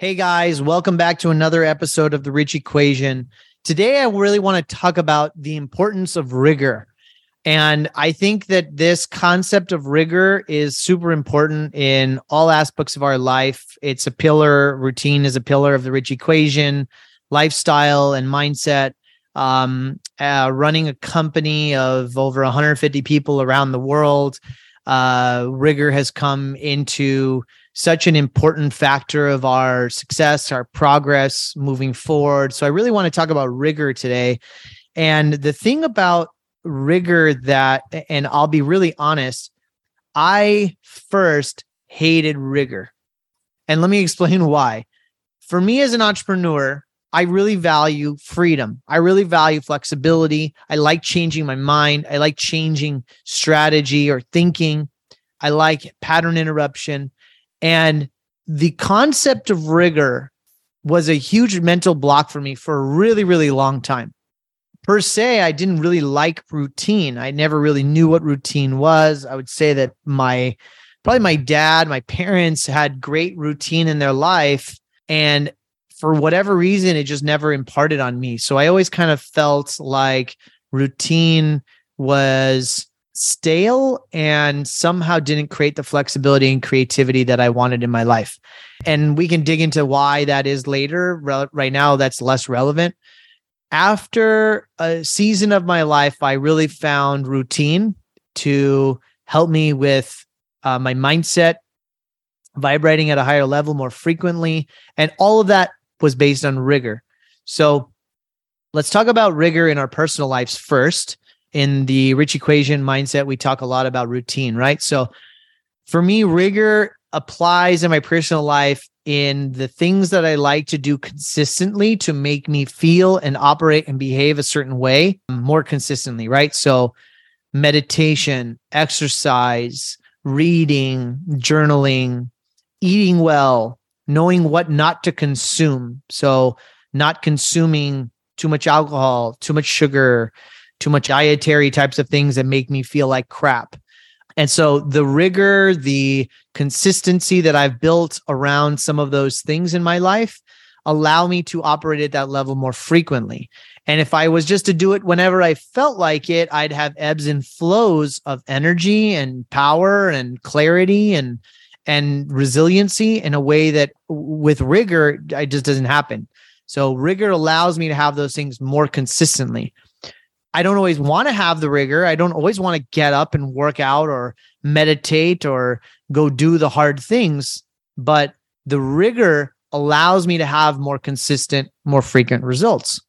Hey guys, welcome back to another episode of the Rich Equation. Today, I really want to talk about the importance of rigor. And I think that this concept of rigor is super important in all aspects of our life. It's a pillar, routine is a pillar of the Rich Equation, lifestyle and mindset. Um, uh, running a company of over 150 people around the world, uh, rigor has come into such an important factor of our success, our progress moving forward. So I really want to talk about rigor today. And the thing about rigor that, and I'll be really honest, I first hated rigor. And let me explain why. For me as an entrepreneur, I really value freedom. I really value flexibility. I like changing my mind. I like changing strategy or thinking. I like pattern interruption. And the concept of rigor was a huge mental block for me for a really, really long time. Per se, I didn't really like routine. I never really knew what routine was. I would say that my probably my dad, my parents had great routine in their life. And for whatever reason, it just never imparted on me. So I always kind of felt like routine was stale and somehow didn't create the flexibility and creativity that I wanted in my life. And we can dig into why that is later. Right now, that's less relevant. After a season of my life, I really found routine to help me with uh, my mindset, vibrating at a higher level more frequently. And all of that was based on rigor. So let's talk about rigor in our personal lives first in the rich equation mindset, we talk a lot about routine, right? So for me, rigor applies in my personal life in the things that I like to do consistently to make me feel and operate and behave a certain way um, more consistently, right? So meditation, exercise, reading, journaling, eating well, knowing what not to consume. So not consuming too much alcohol, too much sugar, too much dietary types of things that make me feel like crap. And so the rigor, the consistency that I've built around some of those things in my life allow me to operate at that level more frequently. And if I was just to do it whenever I felt like it, I'd have ebbs and flows of energy and power and clarity and and resiliency in a way that with rigor it just doesn't happen. So rigor allows me to have those things more consistently. I don't always want to have the rigor. I don't always want to get up and work out or meditate or go do the hard things. But the rigor allows me to have more consistent, more frequent results.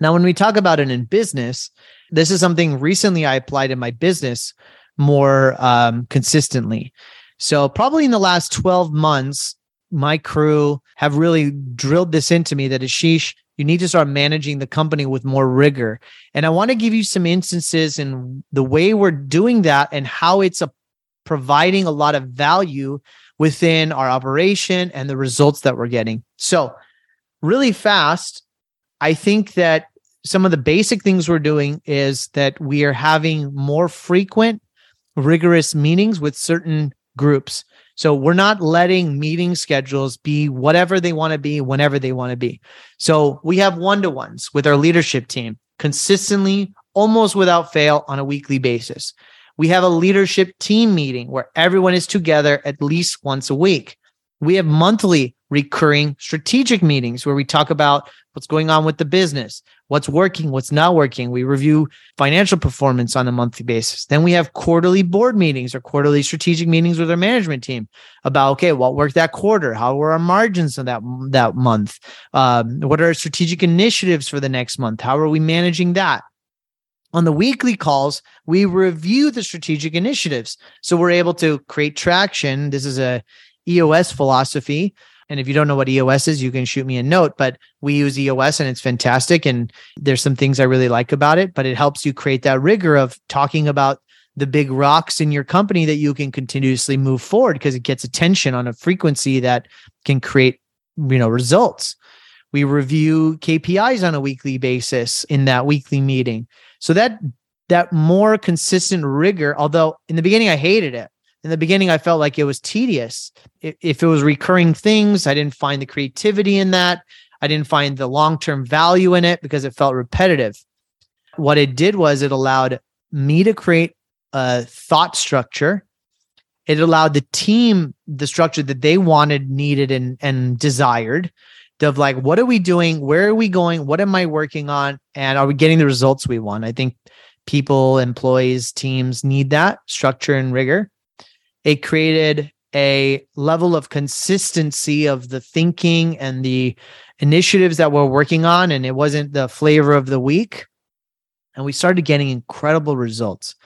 Now, when we talk about it in business, this is something recently I applied in my business more um, consistently. So, probably in the last 12 months, my crew have really drilled this into me that Ashish, you need to start managing the company with more rigor. And I want to give you some instances in the way we're doing that and how it's a, providing a lot of value within our operation and the results that we're getting. So, really fast, I think that some of the basic things we're doing is that we are having more frequent, rigorous meetings with certain groups. So we're not letting meeting schedules be whatever they want to be whenever they want to be. So we have one to ones with our leadership team consistently, almost without fail on a weekly basis. We have a leadership team meeting where everyone is together at least once a week. We have monthly recurring strategic meetings where we talk about what's going on with the business, what's working, what's not working. We review financial performance on a monthly basis. Then we have quarterly board meetings or quarterly strategic meetings with our management team about okay, what worked that quarter? How were our margins in that that month? Um, what are our strategic initiatives for the next month? How are we managing that? On the weekly calls, we review the strategic initiatives. So we're able to create traction. This is a EOS philosophy and if you don't know what EOS is, you can shoot me a note. But we use EOS and it's fantastic. And there's some things I really like about it, but it helps you create that rigor of talking about the big rocks in your company that you can continuously move forward because it gets attention on a frequency that can create, you know, results. We review KPIs on a weekly basis in that weekly meeting. So that that more consistent rigor, although in the beginning I hated it in the beginning, I felt like it was tedious. If it was recurring things, I didn't find the creativity in that. I didn't find the long term value in it because it felt repetitive. What it did was it allowed me to create a thought structure. It allowed the team the structure that they wanted, needed, and, and desired of like, what are we doing? Where are we going? What am I working on? And are we getting the results we want? I think people, employees, teams need that structure and rigor. It created a level of consistency of the thinking and the initiatives that we're working on. And it wasn't the flavor of the week. And we started getting incredible results.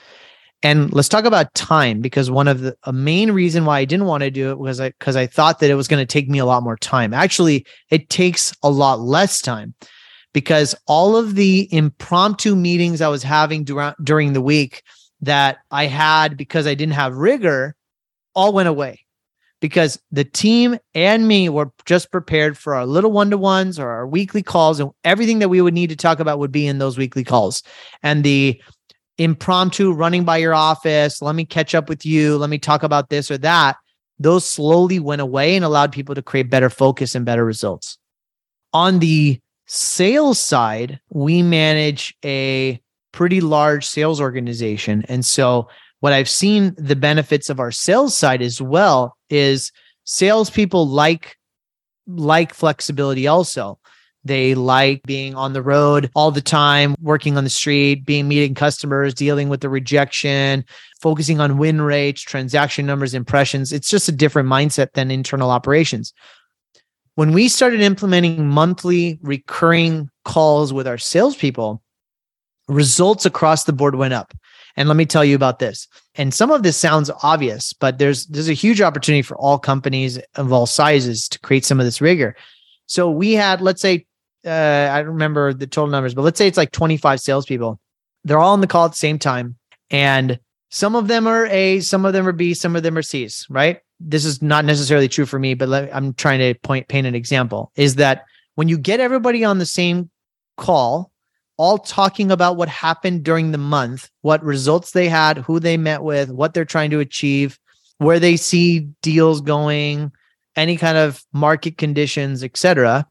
And let's talk about time because one of the main reason why I didn't want to do it was because I, I thought that it was going to take me a lot more time. Actually, it takes a lot less time because all of the impromptu meetings I was having during during the week that I had because I didn't have rigor all went away because the team and me were just prepared for our little one-to-ones or our weekly calls and everything that we would need to talk about would be in those weekly calls and the impromptu running by your office, let me catch up with you, let me talk about this or that, those slowly went away and allowed people to create better focus and better results. On the sales side, we manage a pretty large sales organization. And so, what I've seen the benefits of our sales side as well is salespeople like like flexibility also. They like being on the road all the time, working on the street, being meeting customers, dealing with the rejection, focusing on win rates, transaction numbers, impressions. It's just a different mindset than internal operations. When we started implementing monthly recurring calls with our salespeople, results across the board went up. And let me tell you about this. And some of this sounds obvious, but there's there's a huge opportunity for all companies of all sizes to create some of this rigor. So we had, let's say, uh, I don't remember the total numbers, but let's say it's like 25 salespeople. They're all on the call at the same time. And some of them are A, some of them are B, some of them are C's, right? This is not necessarily true for me, but let, I'm trying to point paint an example is that when you get everybody on the same call, all talking about what happened during the month, what results they had, who they met with, what they're trying to achieve, where they see deals going, any kind of market conditions, etc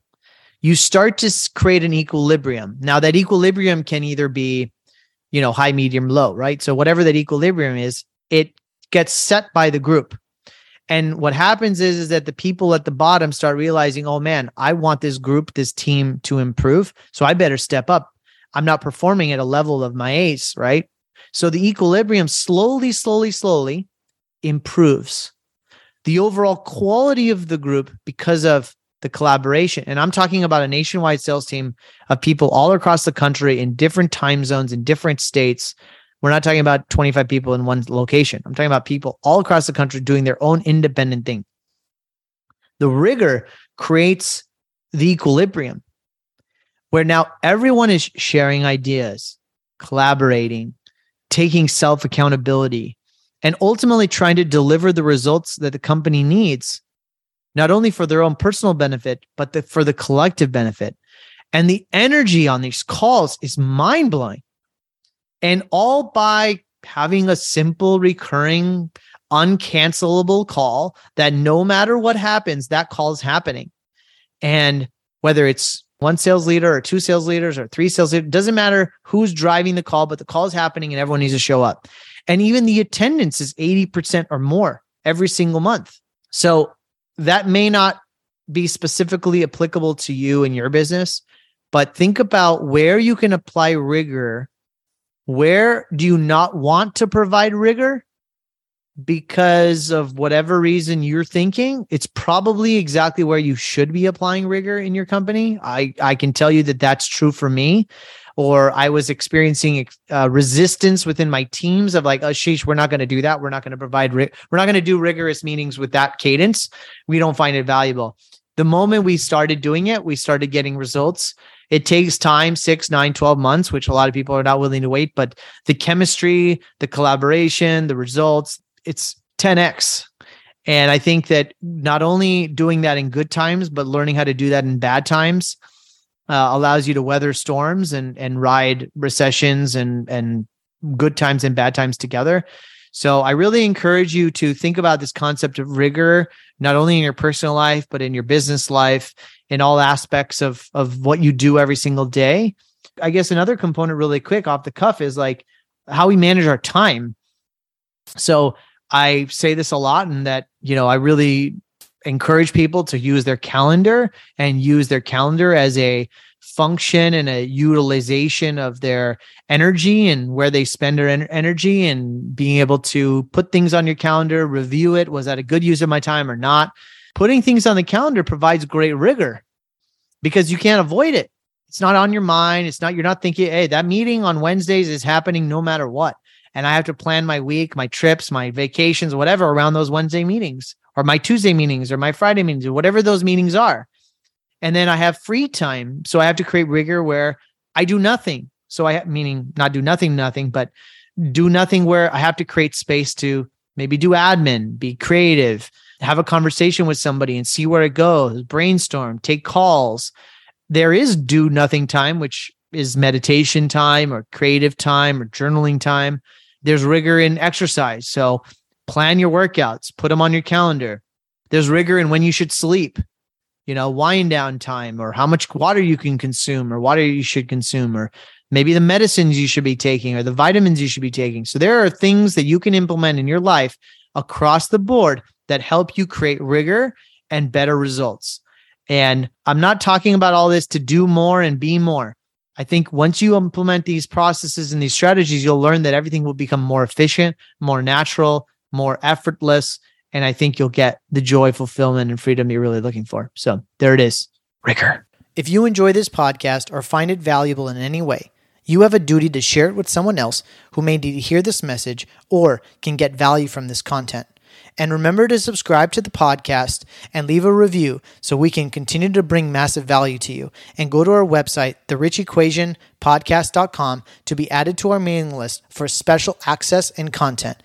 you start to create an equilibrium. Now that equilibrium can either be, you know, high, medium, low, right? So whatever that equilibrium is, it gets set by the group. And what happens is, is that the people at the bottom start realizing, oh man, I want this group, this team to improve. So I better step up. I'm not performing at a level of my ace, right? So the equilibrium slowly, slowly, slowly improves. The overall quality of the group because of the collaboration. And I'm talking about a nationwide sales team of people all across the country in different time zones, in different states. We're not talking about 25 people in one location. I'm talking about people all across the country doing their own independent thing. The rigor creates the equilibrium where now everyone is sharing ideas, collaborating, taking self accountability, and ultimately trying to deliver the results that the company needs not only for their own personal benefit, but the, for the collective benefit. And the energy on these calls is mind blowing. And all by having a simple, recurring, uncancelable call that no matter what happens, that call is happening. And whether it's one sales leader or two sales leaders or three sales leaders, doesn't matter who's driving the call, but the call is happening and everyone needs to show up. And even the attendance is 80% or more every single month. So that may not be specifically applicable to you and your business, but think about where you can apply rigor. Where do you not want to provide rigor? Because of whatever reason you're thinking, it's probably exactly where you should be applying rigor in your company. I, I can tell you that that's true for me or I was experiencing uh, resistance within my teams of like, oh, sheesh, we're not going to do that. We're not going to provide, ri- we're not going to do rigorous meetings with that cadence. We don't find it valuable. The moment we started doing it, we started getting results. It takes time, six, nine, 12 months, which a lot of people are not willing to wait. But the chemistry, the collaboration, the results, it's 10x. And I think that not only doing that in good times, but learning how to do that in bad times uh, allows you to weather storms and and ride recessions and and good times and bad times together. So I really encourage you to think about this concept of rigor, not only in your personal life, but in your business life, in all aspects of, of what you do every single day. I guess another component, really quick off the cuff, is like how we manage our time. So I say this a lot, and that, you know, I really encourage people to use their calendar and use their calendar as a function and a utilization of their energy and where they spend their en- energy and being able to put things on your calendar, review it. Was that a good use of my time or not? Putting things on the calendar provides great rigor because you can't avoid it. It's not on your mind. It's not, you're not thinking, hey, that meeting on Wednesdays is happening no matter what. And I have to plan my week, my trips, my vacations, whatever around those Wednesday meetings or my Tuesday meetings or my Friday meetings or whatever those meetings are. And then I have free time. So I have to create rigor where I do nothing. So I meaning not do nothing, nothing, but do nothing where I have to create space to maybe do admin, be creative, have a conversation with somebody and see where it goes, brainstorm, take calls. There is do nothing time, which is meditation time or creative time or journaling time. There's rigor in exercise. So plan your workouts, put them on your calendar. There's rigor in when you should sleep you know, wind down time or how much water you can consume or water you should consume or maybe the medicines you should be taking or the vitamins you should be taking. So there are things that you can implement in your life across the board that help you create rigor and better results. And I'm not talking about all this to do more and be more. I think once you implement these processes and these strategies, you'll learn that everything will become more efficient, more natural, more effortless, and I think you'll get the joy, fulfillment, and freedom you're really looking for. So there it is. Rigor. If you enjoy this podcast or find it valuable in any way, you have a duty to share it with someone else who may need to hear this message or can get value from this content. And remember to subscribe to the podcast and leave a review so we can continue to bring massive value to you. And go to our website, therichequationpodcast.com, to be added to our mailing list for special access and content.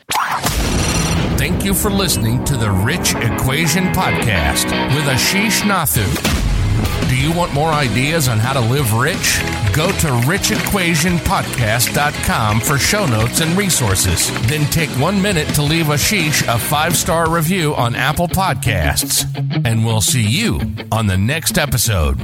Thank you for listening to the Rich Equation Podcast with Ashish Nathu. Do you want more ideas on how to live rich? Go to richequationpodcast.com for show notes and resources. Then take one minute to leave a Ashish a five star review on Apple Podcasts. And we'll see you on the next episode.